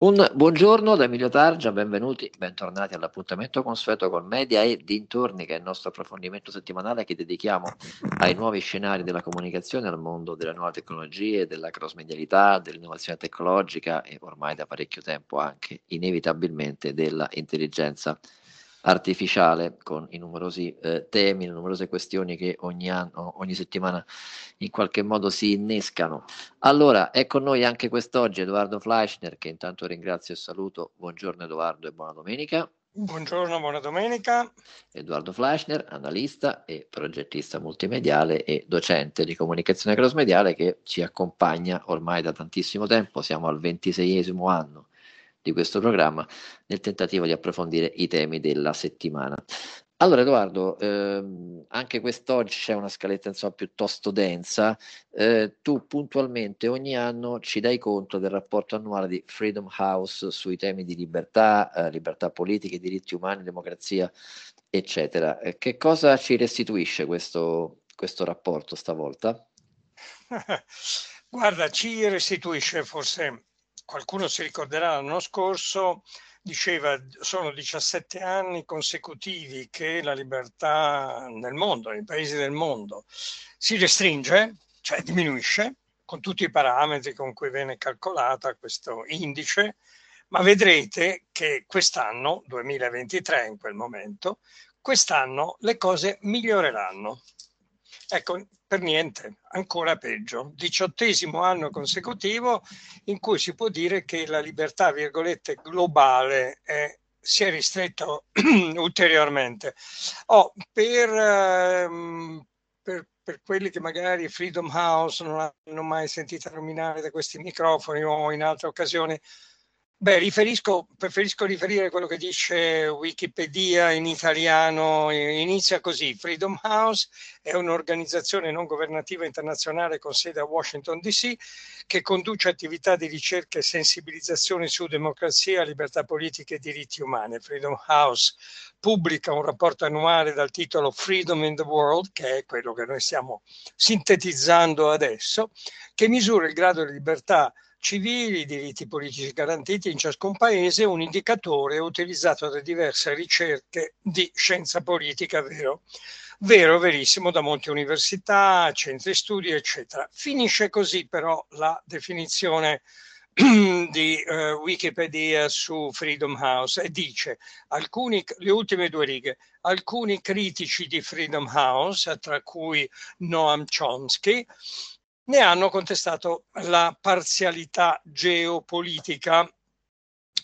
Un buongiorno da Emilio Targia, benvenuti, bentornati all'appuntamento consueto con Media e dintorni, che è il nostro approfondimento settimanale che dedichiamo ai nuovi scenari della comunicazione, al mondo delle nuove tecnologie, della cross-medialità, dell'innovazione tecnologica e ormai da parecchio tempo anche inevitabilmente della intelligenza artificiale con i numerosi eh, temi, le numerose questioni che ogni anno, ogni settimana in qualche modo si innescano. Allora, è con noi anche quest'oggi Edoardo Fleischner, che intanto ringrazio e saluto. Buongiorno Edoardo e buona domenica. Buongiorno, buona domenica. Edoardo Fleischner, analista e progettista multimediale e docente di comunicazione crossmediale che ci accompagna ormai da tantissimo tempo, siamo al ventiseiesimo anno di questo programma nel tentativo di approfondire i temi della settimana. Allora Edoardo, ehm, anche quest'oggi c'è una scaletta insomma, piuttosto densa, eh, tu puntualmente ogni anno ci dai conto del rapporto annuale di Freedom House sui temi di libertà, eh, libertà politiche, diritti umani, democrazia, eccetera. Eh, che cosa ci restituisce questo, questo rapporto stavolta? Guarda, ci restituisce forse qualcuno si ricorderà l'anno scorso, diceva sono 17 anni consecutivi che la libertà nel mondo, nei paesi del mondo, si restringe, cioè diminuisce, con tutti i parametri con cui viene calcolata questo indice, ma vedrete che quest'anno, 2023 in quel momento, quest'anno le cose miglioreranno. Ecco, per niente, ancora peggio. Diciottesimo anno consecutivo in cui si può dire che la libertà, virgolette, globale è, si è ristretta ulteriormente. Oh, per, ehm, per, per quelli che magari Freedom House non hanno mai sentito nominare da questi microfoni o in altre occasioni, Beh, riferisco, preferisco riferire quello che dice Wikipedia in italiano, inizia così, Freedom House è un'organizzazione non governativa internazionale con sede a Washington DC che conduce attività di ricerca e sensibilizzazione su democrazia, libertà politica e diritti umani. Freedom House pubblica un rapporto annuale dal titolo Freedom in the World, che è quello che noi stiamo sintetizzando adesso, che misura il grado di libertà civili, diritti politici garantiti in ciascun paese, un indicatore utilizzato da diverse ricerche di scienza politica, vero? Vero, verissimo, da molte università, centri studi, eccetera. Finisce così però la definizione di uh, Wikipedia su Freedom House e dice alcuni, le ultime due righe, alcuni critici di Freedom House, tra cui Noam Chomsky, ne hanno contestato la parzialità geopolitica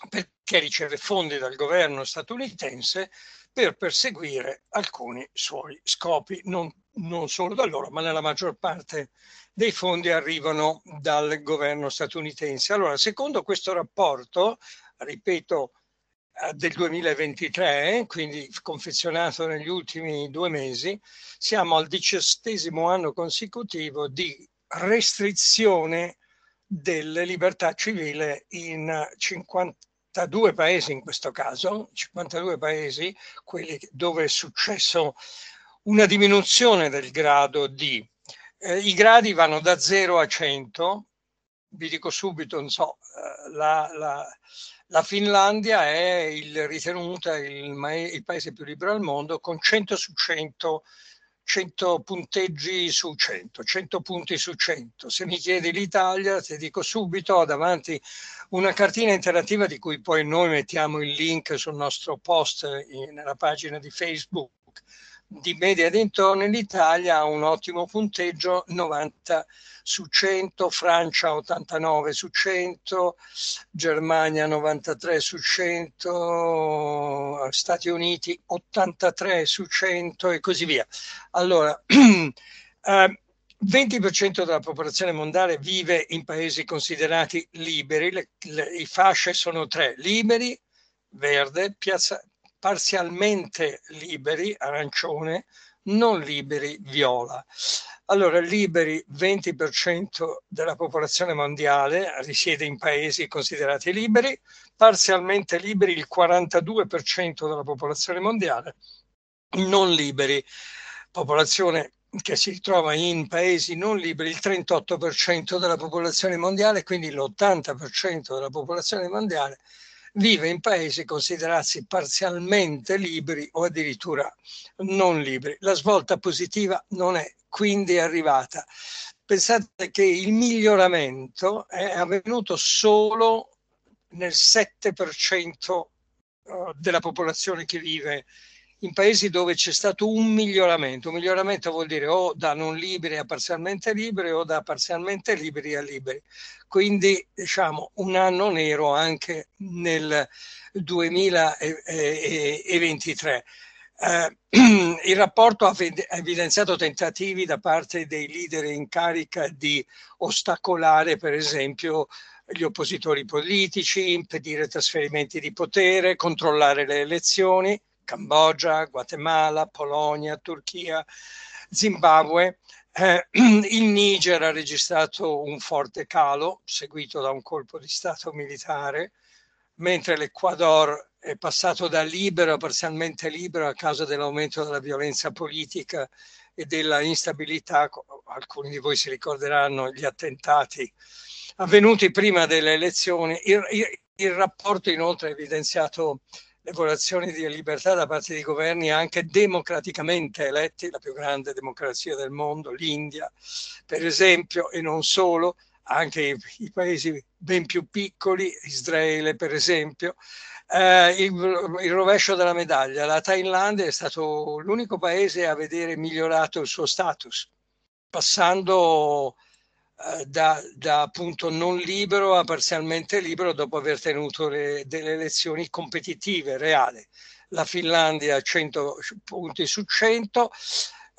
perché riceve fondi dal governo statunitense per perseguire alcuni suoi scopi, non, non solo da loro, ma nella maggior parte dei fondi arrivano dal governo statunitense. Allora, secondo questo rapporto, ripeto, eh, del 2023, quindi confezionato negli ultimi due mesi, siamo al diciottesimo anno consecutivo di restrizione delle libertà civili in 52 paesi in questo caso, 52 paesi, quelli dove è successo una diminuzione del grado di... Eh, I gradi vanno da 0 a 100, vi dico subito, non so, eh, la, la, la Finlandia è il, ritenuta il, il, paese più libero al mondo con 100 su 100 100 punteggi su 100, 100 punti su 100. Se mi chiedi l'Italia, ti dico subito, ho davanti una cartina interattiva di cui poi noi mettiamo il link sul nostro post in, nella pagina di Facebook di media dintorni l'Italia ha un ottimo punteggio 90 su 100, Francia 89 su 100, Germania 93 su 100, Stati Uniti 83 su 100 e così via. Allora, eh, 20% della popolazione mondiale vive in paesi considerati liberi, le, le, fasce sono tre, liberi, verde, piazza, parzialmente liberi, arancione, non liberi, viola. Allora, liberi 20% della popolazione mondiale risiede in paesi considerati liberi, parzialmente liberi il 42% della popolazione mondiale, non liberi, popolazione che si trova in paesi non liberi, il 38% della popolazione mondiale, quindi l'80% della popolazione mondiale vive in paesi considerati parzialmente liberi o addirittura non liberi. La svolta positiva non è quindi arrivata. Pensate che il miglioramento è avvenuto solo nel 7% eh, della popolazione che vive in paesi dove c'è stato un miglioramento. Un miglioramento vuol dire o da non liberi a parzialmente liberi o da parzialmente liberi a liberi. Quindi diciamo un anno nero anche nel 2023. Eh, il rapporto ha evidenziato tentativi da parte dei leader in carica di ostacolare, per esempio, gli oppositori politici, impedire trasferimenti di potere, controllare le elezioni, Cambogia, Guatemala, Polonia, Turchia, Zimbabwe. Eh, il Niger ha registrato un forte calo seguito da un colpo di Stato militare, mentre l'Ecuador è passato da libero a parzialmente libero a causa dell'aumento della violenza politica e della instabilità. Alcuni di voi si ricorderanno gli attentati avvenuti prima delle elezioni. Il, il, il rapporto inoltre ha evidenziato le violazioni di libertà da parte di governi anche democraticamente eletti, la più grande democrazia del mondo, l'India, per esempio, e non solo, anche i, i paesi ben più piccoli, Israele per esempio. Eh, il, il, rovescio della medaglia, la Thailandia è stato l'unico paese a vedere migliorato il suo status, passando da, da, appunto non libero a parzialmente libero dopo aver tenuto le, delle elezioni competitive reali. La Finlandia 100 punti su 100.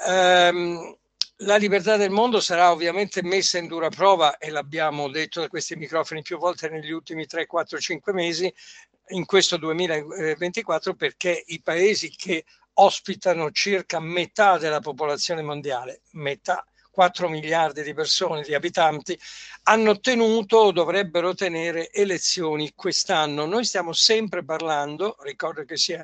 Um, la libertà del mondo sarà ovviamente messa in dura prova e l'abbiamo detto da questi microfoni più volte negli ultimi 3, 4, 5 mesi in questo 2024 perché i paesi che ospitano circa metà della popolazione mondiale, metà 4 miliardi di persone, di abitanti, hanno tenuto o dovrebbero tenere elezioni quest'anno. Noi stiamo sempre parlando, ricordo che si è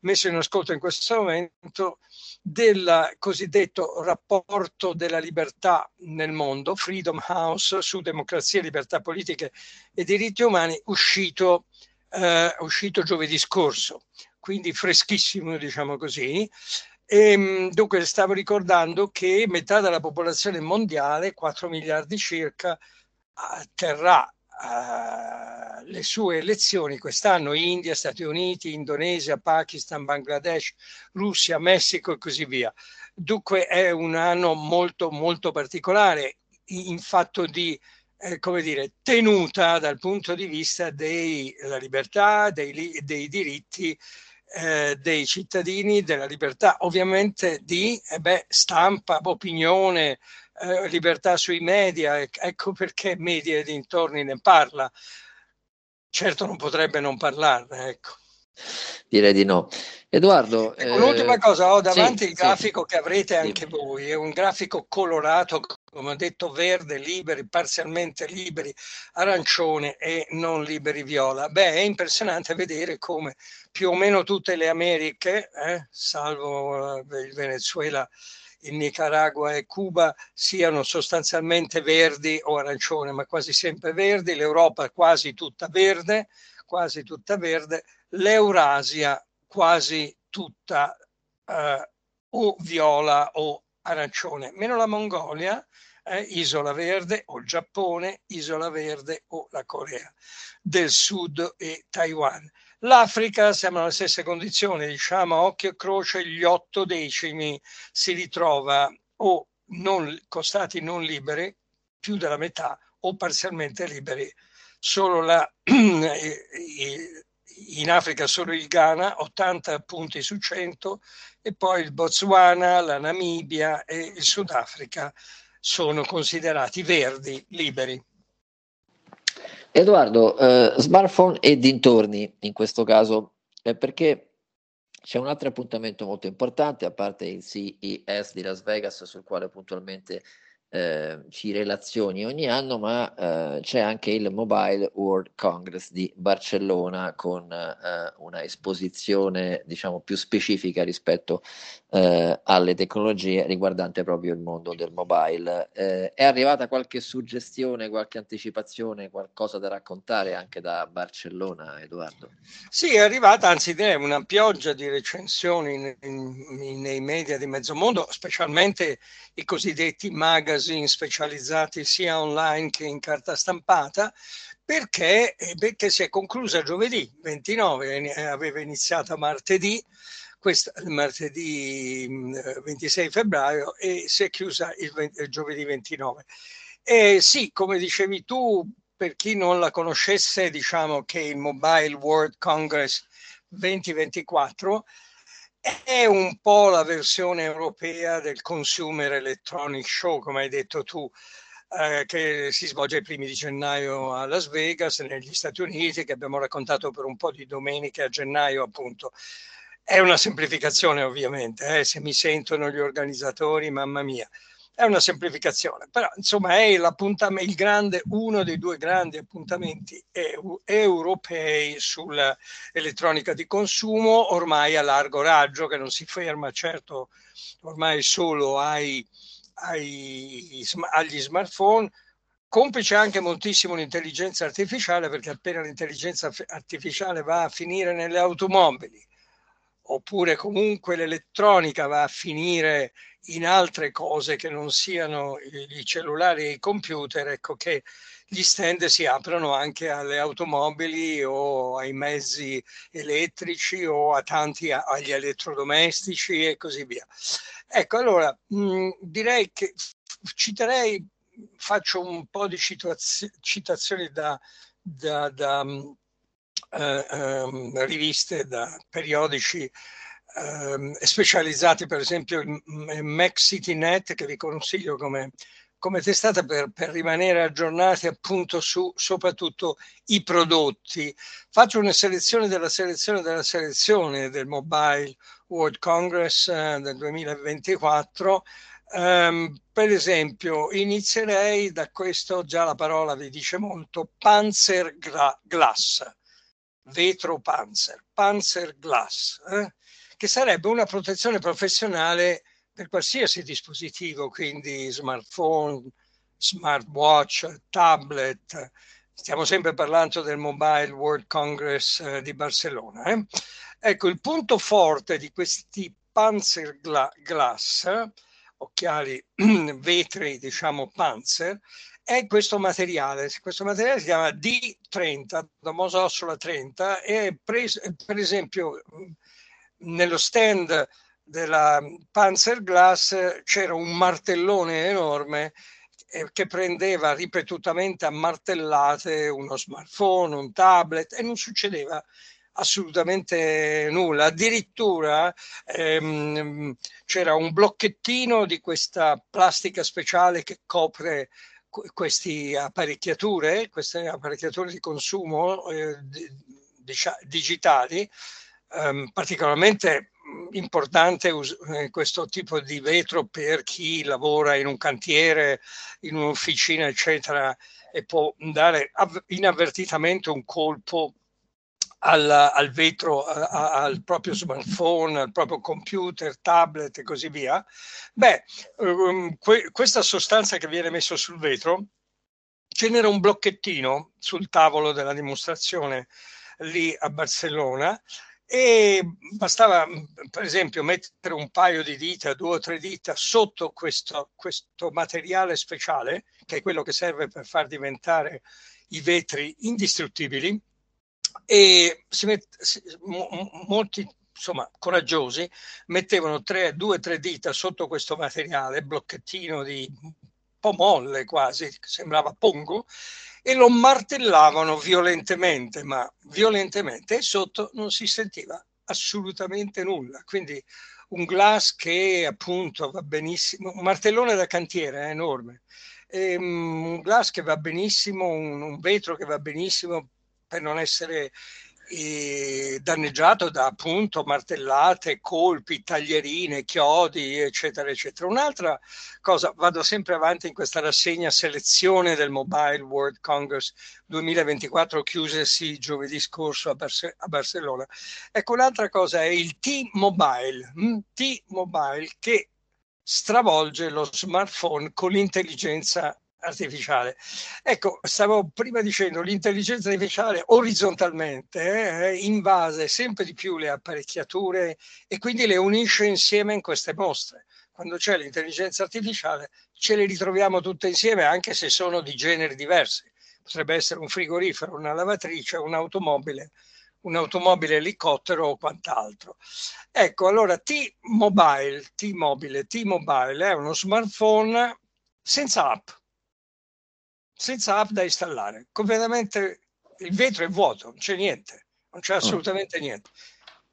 messo in ascolto in questo momento, del cosiddetto rapporto della libertà nel mondo, Freedom House su democrazia, libertà politiche e diritti umani, uscito, eh, uscito giovedì scorso, quindi freschissimo, diciamo così. E, ehm, dunque stavo ricordando che metà della popolazione mondiale, 4 miliardi circa, terrà uh, le sue elezioni quest'anno India, Stati Uniti, Indonesia, Pakistan, Bangladesh, Russia, Messico e così via. Dunque è un anno molto molto particolare in fatto di eh, come dire, tenuta dal punto di vista della libertà, dei, dei diritti eh, dei cittadini, della libertà ovviamente di eh beh, stampa, opinione, eh, libertà sui media, ecco perché media e dintorni ne parla. Certo non potrebbe non parlarne, ecco. Direi di no. Edoardo. Ecco, l'ultima eh, cosa, ho davanti sì, il grafico sì. che avrete anche voi, è un grafico colorato, come ho detto, verde, liberi, parzialmente liberi, arancione e non liberi viola. Beh, è impressionante vedere come più o meno tutte le Americhe, eh, salvo eh, il Venezuela, il Nicaragua e Cuba, siano sostanzialmente verdi o arancione, ma quasi sempre verdi, l'Europa quasi tutta verde, quasi tutta verde, l'Eurasia quasi tutta eh, o viola o arancione, meno la Mongolia, eh, Isola Verde o il Giappone, Isola Verde o la Corea del Sud e Taiwan. L'Africa siamo nelle stesse condizioni, diciamo occhio e croce, gli otto decimi si ritrova o non, con stati non liberi, più della metà, o parzialmente liberi. Solo la, in Africa solo il Ghana, 80 punti su 100, e poi il Botswana, la Namibia e il Sudafrica sono considerati verdi, liberi. Edoardo, eh, smartphone e dintorni in questo caso, eh, perché c'è un altro appuntamento molto importante, a parte il CES di Las Vegas, sul quale puntualmente eh, ci relazioni ogni anno, ma eh, c'è anche il Mobile World Congress di Barcellona con eh, una esposizione diciamo più specifica rispetto eh, alle tecnologie riguardante proprio il mondo del mobile. Eh, è arrivata qualche suggestione, qualche anticipazione, qualcosa da raccontare anche da Barcellona, Edoardo? Sì, è arrivata, anzi è una pioggia di recensioni in, in, nei media di mezzo mondo, specialmente i cosiddetti magazine specializzati sia online che in carta stampata, perché, eh, perché si è conclusa giovedì 29, aveva iniziato martedì, questo, martedì 26 mm, febbraio e si è chiusa il, il giovedì 29. E sì, come dicevi tu, per chi non la conoscesse, diciamo che il Mobile World Congress 2024 è un po' la versione europea del Consumer Electronic Show, come hai detto tu, eh, che si svolge i primi di gennaio a Las Vegas, negli Stati Uniti, che abbiamo raccontato per un po' di domeniche a gennaio, appunto. È una semplificazione, ovviamente, eh, se mi sentono gli organizzatori, mamma mia è una semplificazione, però insomma è il grande, uno dei due grandi appuntamenti EU, europei sull'elettronica di consumo, ormai a largo raggio, che non si ferma certo ormai solo ai, ai, agli smartphone, complice anche moltissimo l'intelligenza artificiale, perché appena l'intelligenza artificiale va a finire nelle automobili, oppure comunque l'elettronica va a finire in altre cose che non siano i cellulari e i computer, ecco che gli stand si aprono anche alle automobili o ai mezzi elettrici o a tanti agli elettrodomestici e così via. Ecco, allora mh, direi che citerei, faccio un po' di citazioni da, da, da eh, eh, riviste, da periodici eh, specializzati, per esempio in MacCityNet, che vi consiglio come, come testata per, per, rimanere aggiornati appunto su soprattutto i prodotti. Faccio una selezione della selezione della selezione del Mobile World Congress eh, del 2024. Um, ehm, per esempio, inizierei da questo, già la parola vi dice molto, Panzer Glass, vetro Panzer, Panzer Glass. Eh? Che sarebbe una protezione professionale per qualsiasi dispositivo, quindi smartphone, smartwatch, tablet. Stiamo sempre parlando del Mobile World Congress eh, di Barcellona. Eh? Ecco, il punto forte di questi Panzer Glass, occhiali vetri, diciamo Panzer, è questo materiale. Questo materiale si chiama D30, Domosa Ossola 30, e per esempio nello stand della Panzer Glass c'era un martellone enorme eh, che prendeva ripetutamente a martellate uno smartphone, un tablet e non succedeva assolutamente nulla. Addirittura ehm, c'era un blocchettino di questa plastica speciale che copre queste apparecchiature, queste apparecchiature di consumo eh, digitali um, particolarmente importante us- eh, questo tipo di vetro per chi lavora in un cantiere, in un'officina, eccetera, e può dare av- inavvertitamente un colpo al, al vetro, a, al proprio smartphone, al proprio computer, tablet e così via. Beh, um, que- questa sostanza che viene messa sul vetro genera un blocchettino sul tavolo della dimostrazione lì a Barcellona e bastava per esempio mettere un paio di dita, due o tre dita sotto questo, questo materiale speciale, che è quello che serve per far diventare i vetri indistruttibili, e si met- si, mo- molti insomma coraggiosi mettevano tre, due o tre dita sotto questo materiale, blocchettino di un po' molle quasi, sembrava pongo, e lo martellavano violentemente, ma violentemente, e sotto non si sentiva assolutamente nulla. Quindi un glass che appunto va benissimo, un martellone da cantiere è enorme, e, um, un glass che va benissimo, un, un vetro che va benissimo per non essere danneggiato da appunto martellate, colpi, taglierine, chiodi, eccetera, eccetera. Un'altra cosa, vado sempre avanti in questa rassegna selezione del Mobile World Congress 2024 chiusesi giovedì scorso a, Barce- a Barcellona. Ecco, un'altra cosa è il T-Mobile? T-Mobile che stravolge lo smartphone con l'intelligenza artificiale. Ecco, stavo prima dicendo, l'intelligenza artificiale orizzontalmente eh, invase sempre di più le apparecchiature e quindi le unisce insieme in queste mostre. Quando c'è l'intelligenza artificiale ce le ritroviamo tutte insieme anche se sono di generi diversi. Potrebbe essere un frigorifero, una lavatrice, un'automobile, un'automobile elicottero o quant'altro. Ecco, allora T-Mobile, T-Mobile, T-Mobile è uno smartphone senza app senza app da installare, completamente il vetro è vuoto, non c'è niente, non c'è assolutamente niente.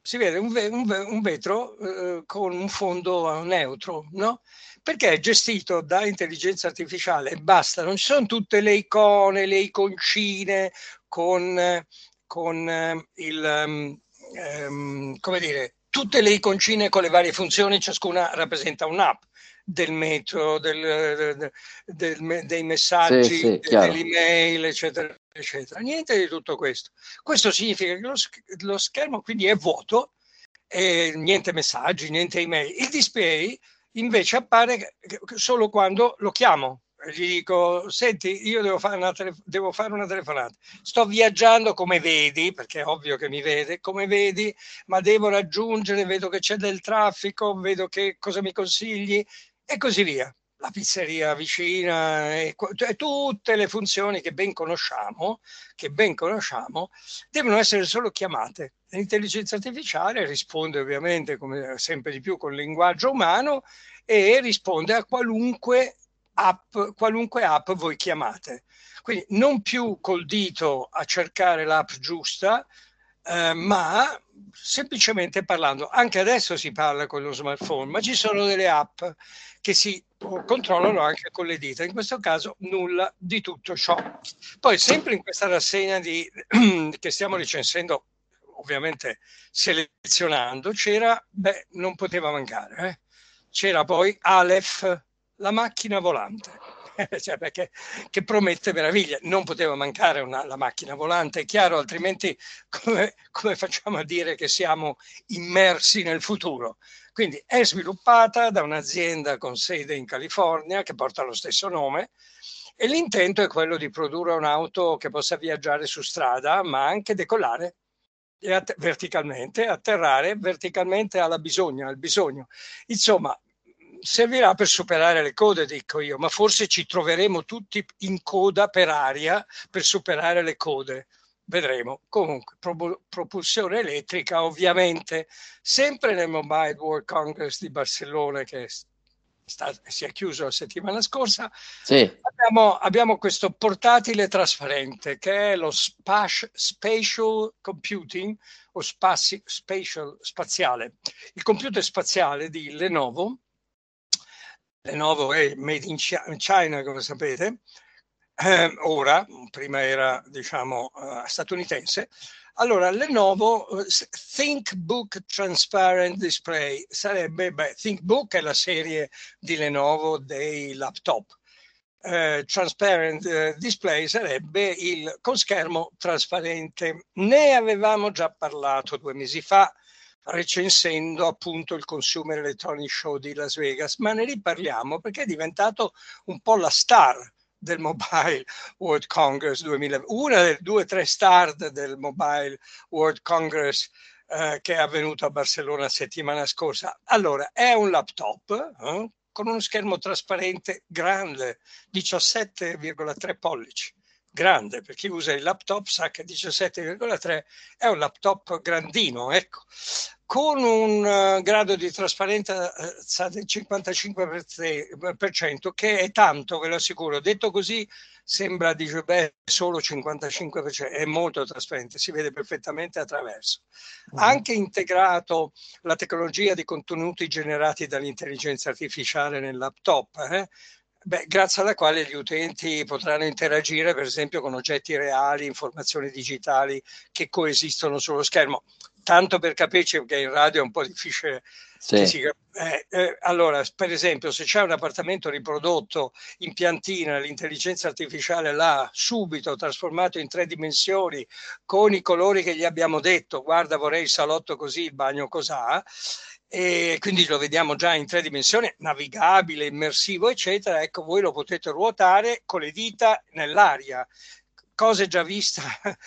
Si vede un, un, un vetro eh, con un fondo neutro, no? Perché è gestito da intelligenza artificiale e basta, non ci sono tutte le icone, le iconcine con, con eh, il, um, come dire, tutte le iconcine con le varie funzioni, ciascuna rappresenta un'app del metro, del, del, dei messaggi, sì, sì, dell'email, eccetera, eccetera. Niente di tutto questo. Questo significa che lo, lo schermo quindi è vuoto, e niente messaggi, niente email. Il display invece appare solo quando lo chiamo. Gli dico, senti, io devo fare, una tele- devo fare una telefonata. Sto viaggiando come vedi, perché è ovvio che mi vede, come vedi, ma devo raggiungere, vedo che c'è del traffico, vedo che cosa mi consigli e così via. La pizzeria vicina e, cioè, tutte le funzioni che ben conosciamo, che ben conosciamo, devono essere solo chiamate. L'intelligenza artificiale risponde ovviamente, come sempre di più, con il linguaggio umano e risponde a qualunque app, qualunque app voi chiamate. Quindi non più col dito a cercare l'app giusta, eh, ma semplicemente parlando. Anche adesso si parla con lo smartphone, ma ci sono delle app che si controllano anche con le dita. In questo caso nulla di tutto ciò. Poi sempre in questa rassegna di, che stiamo recensendo, ovviamente selezionando, c'era, beh, non poteva mancare, eh? c'era poi Aleph, la macchina volante. cioè perché, che promette meraviglie. Non poteva mancare una, la macchina volante, è chiaro, altrimenti come, come facciamo a dire che siamo immersi nel futuro? Quindi è sviluppata da un'azienda con sede in California che porta lo stesso nome e l'intento è quello di produrre un'auto che possa viaggiare su strada ma anche decollare verticalmente, atterrare verticalmente alla bisogna, al bisogno. Insomma, servirà per superare le code, dico io, ma forse ci troveremo tutti in coda per aria per superare le code. Vedremo. Comunque, pro- propulsione elettrica, ovviamente, sempre nel Mobile World Congress di Barcellona, che sta, si è chiuso la settimana scorsa, sì. abbiamo, abbiamo, questo portatile trasparente che è lo Spash, Spatial Computing o spazi, spatial, spaziale. Il computer spaziale di Lenovo Lenovo è made in China, come sapete, eh, ora, prima era diciamo uh, statunitense. Allora, Lenovo uh, ThinkBook Transparent Display sarebbe, beh, ThinkBook è la serie di Lenovo dei laptop. Uh, transparent display sarebbe il con schermo trasparente. Ne avevamo già parlato due mesi fa recensendo appunto il Consumer Electronic Show di Las Vegas, ma ne riparliamo perché è diventato un po' la star del Mobile World Congress 2000, una delle due o tre star del Mobile World Congress eh, che è avvenuto a Barcellona settimana scorsa. Allora, è un laptop eh, con uno schermo trasparente grande, 17,3 pollici grande, per chi usa il laptop sa che 17,3 è un laptop grandino, ecco con un uh, grado di trasparenza del 55%, che è tanto, ve lo assicuro. Detto così sembra, dice, beh, solo 55%, è molto trasparente, si vede perfettamente attraverso. Uh-huh. Anche integrato la tecnologia di contenuti generati dall'intelligenza artificiale nel laptop, eh? Beh, grazie alla quale gli utenti potranno interagire, per esempio, con oggetti reali, informazioni digitali che coesistono sullo schermo. Tanto per capirci, perché in radio è un po' difficile sì. Si, eh, eh, allora, per esempio, se c'è un appartamento riprodotto in piantina, l'intelligenza artificiale l'ha subito trasformato in tre dimensioni con i colori che gli abbiamo detto, guarda vorrei il salotto così, il bagno cos'ha, e quindi lo vediamo già in tre dimensioni, navigabile, immersivo, eccetera. Ecco, voi lo potete ruotare con le dita nell'aria cose già viste,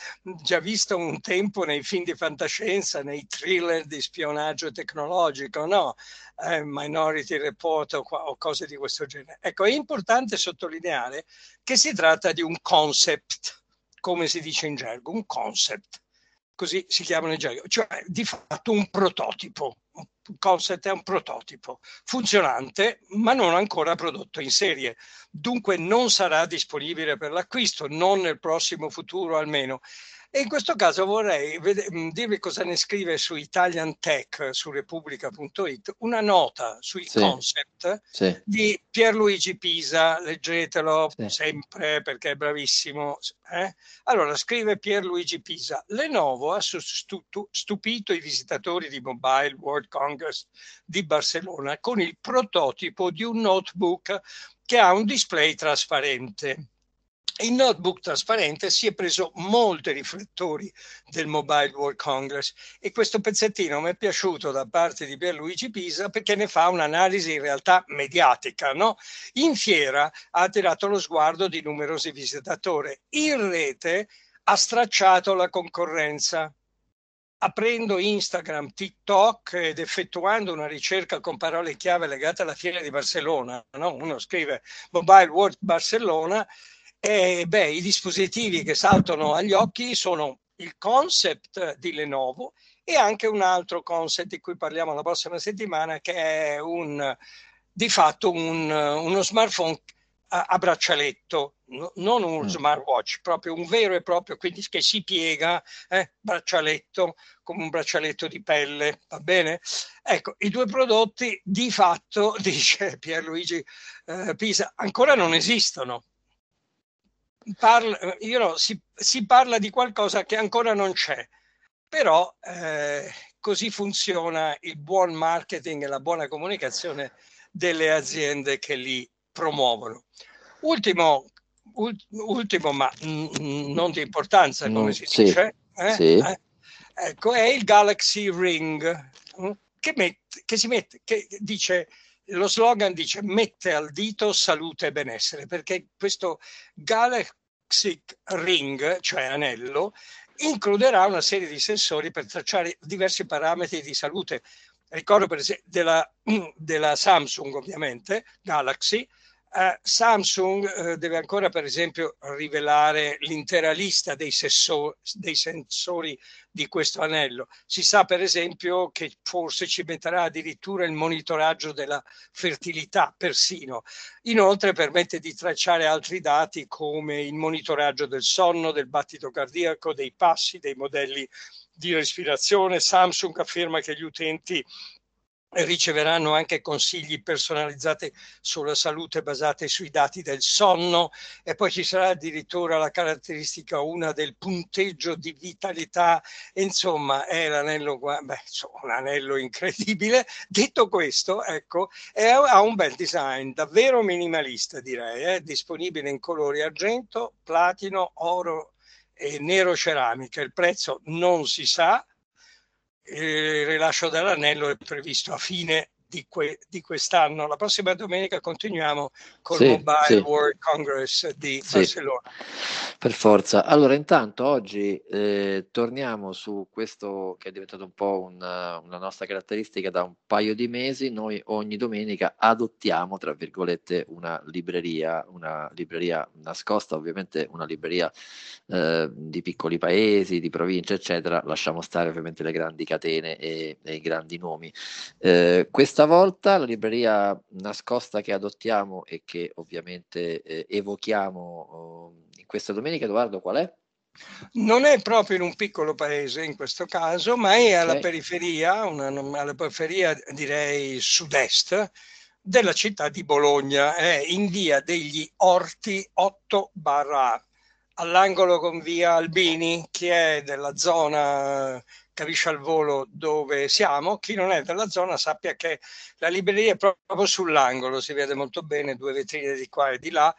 già viste un tempo nei film di fantascienza, nei thriller di spionaggio tecnologico, no? Eh, Minority Report o, o cose di questo genere. Ecco, è importante sottolineare che si tratta di un concept, come si dice in gergo, un concept, così si chiamano in gergo, cioè di fatto un prototipo, concept è un prototipo funzionante ma non ancora prodotto in serie, dunque non sarà disponibile per l'acquisto, non nel prossimo futuro almeno. E in questo caso vorrei dirvi cosa ne scrive su Italian Tech, su repubblica.it, una nota sui sì, concept sì. di Pierluigi Pisa, leggetelo sì. sempre perché è bravissimo. Eh? Allora, scrive Pierluigi Pisa, Lenovo ha stupito i visitatori di Mobile World Congress di Barcellona con il prototipo di un notebook che ha un display trasparente il notebook trasparente si è preso molti riflettori del Mobile World Congress e questo pezzettino mi è piaciuto da parte di Pierluigi Pisa perché ne fa un'analisi in realtà mediatica. No? In fiera ha attirato lo sguardo di numerosi visitatori. In rete ha stracciato la concorrenza aprendo Instagram, TikTok ed effettuando una ricerca con parole chiave legate alla fiera di Barcellona. No? Uno scrive Mobile World Barcellona e beh, i dispositivi che saltano agli occhi sono il concept di Lenovo e anche un altro concept di cui parliamo la prossima settimana che è un, di fatto un, uno smartphone a, a braccialetto, no, non un mm. smartwatch, proprio un vero e proprio, quindi che si piega, eh, braccialetto, come un braccialetto di pelle, va bene? Ecco, i due prodotti di fatto, dice Pierluigi eh, Pisa, ancora non esistono parla, you know, si, si, parla di qualcosa che ancora non c'è, però eh, così funziona il buon marketing e la buona comunicazione delle aziende che li promuovono. Ultimo, ultimo ma n- non di importanza, come mm, si sì, dice, eh? Sì. Eh? ecco, è il Galaxy Ring mm, che, mette, che si mette, che dice lo slogan dice mette al dito salute e benessere, perché questo Galaxy Ring, cioè anello, includerà una serie di sensori per tracciare diversi parametri di salute. Ricordo per esempio della, della Samsung, ovviamente, Galaxy, Uh, Samsung uh, deve ancora, per esempio, rivelare l'intera lista dei, sesso- dei, sensori di questo anello. Si sa, per esempio, che forse ci metterà addirittura il monitoraggio della fertilità, persino. Inoltre permette di tracciare altri dati come il monitoraggio del sonno, del battito cardiaco, dei passi, dei modelli di respirazione. Samsung afferma che gli utenti riceveranno anche consigli personalizzati sulla salute basati sui dati del sonno e poi ci sarà addirittura la caratteristica una del punteggio di vitalità insomma è l'anello beh, insomma, un anello incredibile detto questo ecco è, ha un bel design davvero minimalista direi eh? disponibile in colori argento platino oro e nero ceramica il prezzo non si sa il rilascio dell'anello è previsto a fine di, que- di, quest'anno. La prossima domenica continuiamo con il sì, Mobile sì. World Congress di sì. Barcellona. Per forza. Allora, intanto oggi eh, torniamo su questo che è diventato un po' una, una, nostra caratteristica da un paio di mesi. Noi ogni domenica adottiamo, tra virgolette, una libreria, una libreria nascosta, ovviamente una libreria eh, di piccoli paesi, di province, eccetera. Lasciamo stare ovviamente le grandi catene e, e i grandi nomi. Eh, questa Stavolta la libreria nascosta che adottiamo e che ovviamente eh, evochiamo oh, in questa domenica, Edoardo, qual è? Non è proprio in un piccolo paese in questo caso, ma è alla okay. periferia, una, alla periferia direi sud-est, della città di Bologna, eh, in via degli Orti 8 barra all'angolo con via Albini, chi è della zona capisce al volo dove siamo, chi non è della zona sappia che la libreria è proprio sull'angolo, si vede molto bene, due vetrine di qua e di là,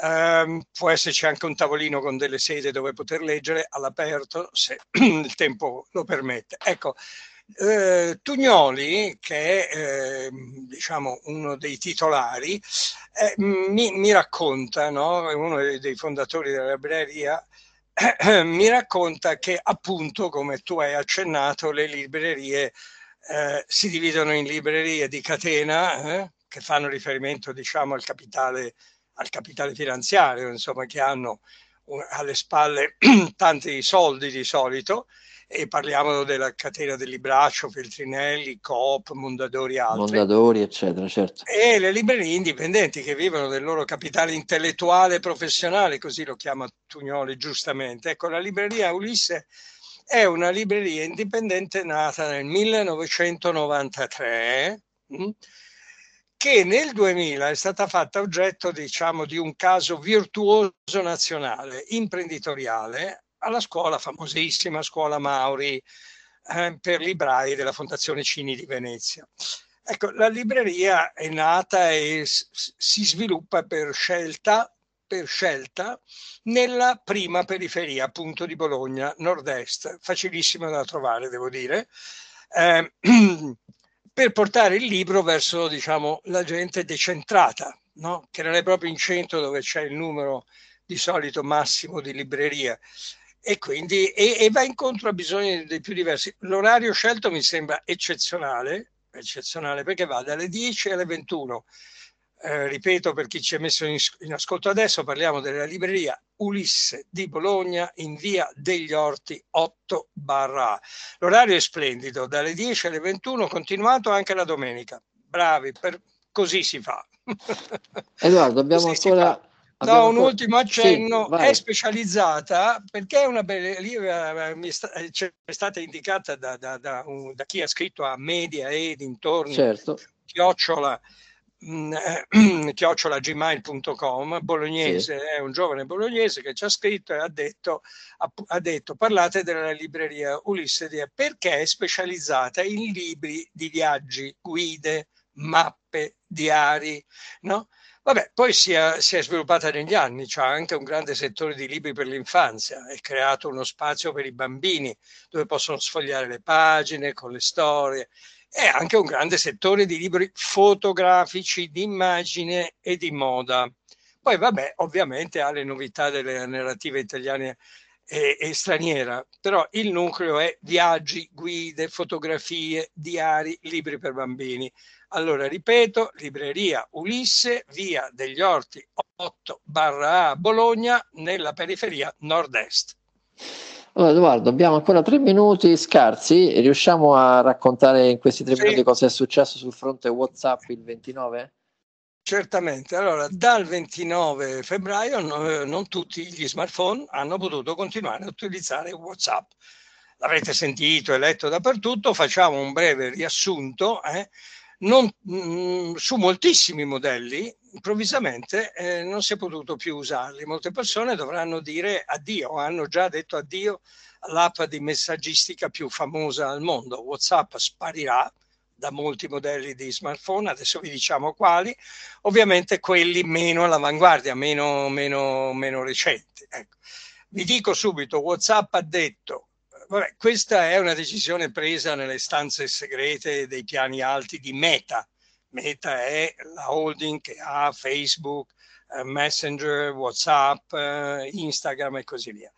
Um, può esserci anche un tavolino con delle sedie dove poter leggere all'aperto se il tempo lo permette. Ecco, eh, Tugnoli, che è eh, diciamo uno dei titolari, eh, mi, mi, racconta, no? uno dei, fondatori della libreria, mi racconta che appunto, come tu hai accennato, le librerie eh, si dividono in librerie di catena eh, che fanno riferimento diciamo al capitale al capitale finanziario, insomma, che hanno alle spalle tanti soldi di solito e parliamo della catena del Libraccio, Feltrinelli, Coop, Mondadori e altri. Mondadori, eccetera, certo. E le librerie indipendenti che vivono del loro capitale intellettuale e professionale, così lo chiama Tugnoli giustamente. Ecco, la libreria Ulisse è una libreria indipendente nata nel 1993 che nel 2000 è stata fatta oggetto diciamo, di un caso virtuoso nazionale, imprenditoriale, alla scuola, famosissima scuola Mauri eh, per librai della Fondazione Cini di Venezia. Ecco, la libreria è nata e si sviluppa per scelta, per scelta nella prima periferia appunto di Bologna, nord-est, facilissima da trovare devo dire. Eh, per portare il libro verso diciamo, la gente decentrata, no? che non è proprio in centro dove c'è il numero di solito massimo di librerie e quindi e, e va incontro a bisogni dei più diversi. L'orario scelto mi sembra eccezionale, eccezionale perché va dalle 10 alle 21 eh, ripeto per chi ci è messo in, in, ascolto adesso, parliamo della libreria Ulisse di Bologna in via degli Orti 8 barra L'orario è splendido, dalle 10 alle 21, continuato anche la domenica. Bravi, per, così si fa. Edoardo, abbiamo ancora... No, un ultimo accenno, sì, è specializzata perché è una bella, lì è stata indicata da, da, da, un, da, chi ha scritto a media e dintorni, certo. chiocciola, Mm, eh, chiocciolagmail.com bolognese, sì. è un giovane bolognese che ci ha scritto e ha detto, ha, ha detto parlate della libreria Ulisse Dia perché è specializzata in libri di viaggi, guide, mappe, diari, no? Vabbè, poi si è, si è sviluppata negli anni, c'è anche un grande settore di libri per l'infanzia, è creato uno spazio per i bambini dove possono sfogliare le pagine con le storie è anche un grande settore di libri fotografici, di immagine e di moda. Poi vabbè, ovviamente ha le novità delle narrative italiane e, e straniera, però il nucleo è viaggi, guide, fotografie, diari, libri per bambini. Allora, ripeto, libreria Ulisse, via degli Orti 8 barra A Bologna, nella periferia nord-est. Allora, Edoardo, abbiamo ancora tre minuti scarsi. Riusciamo a raccontare in questi tre sì. minuti cosa è successo sul fronte WhatsApp il 29? Certamente. Allora, dal 29 febbraio no, non tutti gli smartphone hanno potuto continuare a utilizzare WhatsApp. L'avete sentito e letto dappertutto. Facciamo un breve riassunto. Eh? Non, mh, mm, su moltissimi modelli improvvisamente eh, non si è potuto più usarli. Molte persone dovranno dire addio, hanno già detto addio all'app di messaggistica più famosa al mondo. WhatsApp sparirà da molti modelli di smartphone, adesso vi diciamo quali, ovviamente quelli meno all'avanguardia, meno, meno, meno recenti. Ecco. Vi dico subito, WhatsApp ha detto Vabbè, questa è una decisione presa nelle stanze segrete dei piani alti di Meta. Meta è la holding che ha Facebook, eh, Messenger, WhatsApp, eh, Instagram e così via.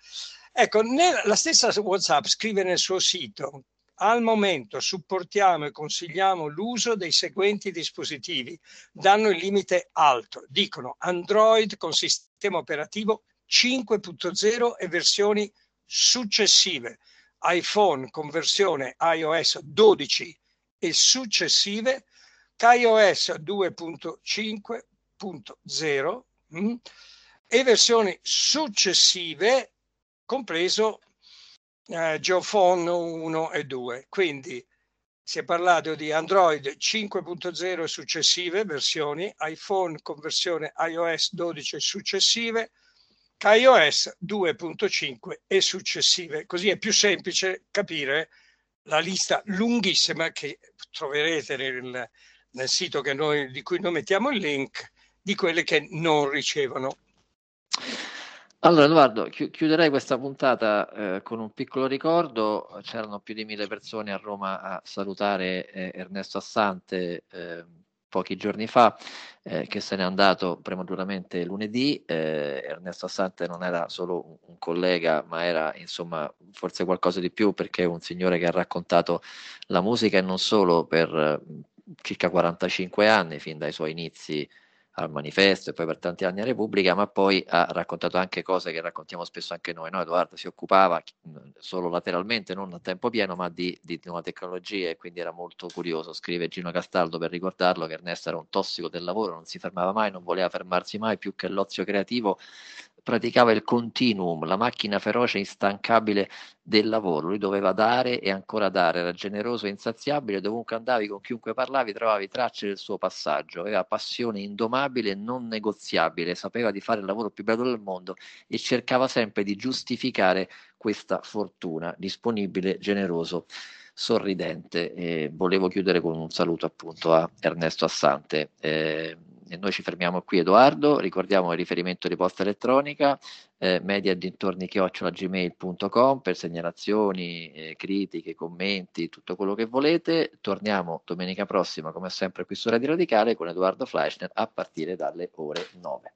Ecco, la stessa WhatsApp scrive nel suo sito al momento supportiamo e consigliamo l'uso dei seguenti dispositivi. Danno il limite alto. Dicono Android con sistema operativo 5.0 e versioni successive iPhone con versione iOS 12 e successive, iOS 2.5.0 mm, e versioni successive, compreso eh, Geophone 1 e 2. Quindi si è parlato di Android 5.0 e successive versioni, iPhone con versione iOS 12 e successive, iOS 2.5 e successive. Così è più semplice capire la lista lunghissima che troverete nel, nel sito noi, di cui noi mettiamo il link di quelle che non ricevono. Allora Edoardo, chiuderei questa puntata eh, con un piccolo ricordo. C'erano più di mille persone a Roma a salutare eh, Ernesto Assante eh, pochi giorni fa, eh, che se n'è andato prematuramente lunedì. Eh, Ernesto Assante non era solo un, collega, ma era insomma forse qualcosa di più perché è un signore che ha raccontato la musica e non solo per eh, circa 45 anni, fin dai suoi inizi al manifesto e poi per tanti anni a Repubblica, ma poi ha raccontato anche cose che raccontiamo spesso anche noi. No? Edoardo si occupava solo lateralmente, non a tempo pieno, ma di, di nuove tecnologie e quindi era molto curioso. Scrive Gino Castaldo per ricordarlo che Ernesto era un tossico del lavoro, non si fermava mai, non voleva fermarsi mai più che l'ozio creativo praticava il continuum, la macchina feroce e instancabile del lavoro. Lui doveva dare e ancora dare, era generoso e insaziabile, dovunque andavi, con chiunque parlavi, trovavi tracce del suo passaggio, aveva passione indomabile e non negoziabile, sapeva di fare il lavoro più bello del mondo e cercava sempre di giustificare questa fortuna, disponibile, generoso sorridente. E volevo chiudere con un saluto appunto a Ernesto Assante. Eh, e noi ci fermiamo qui Edoardo, ricordiamo il riferimento di posta elettronica eh, media per segnalazioni, eh, critiche, commenti, tutto quello che volete. Torniamo domenica prossima come sempre qui su Radio Radicale con Edoardo Fleischner a partire dalle ore 9.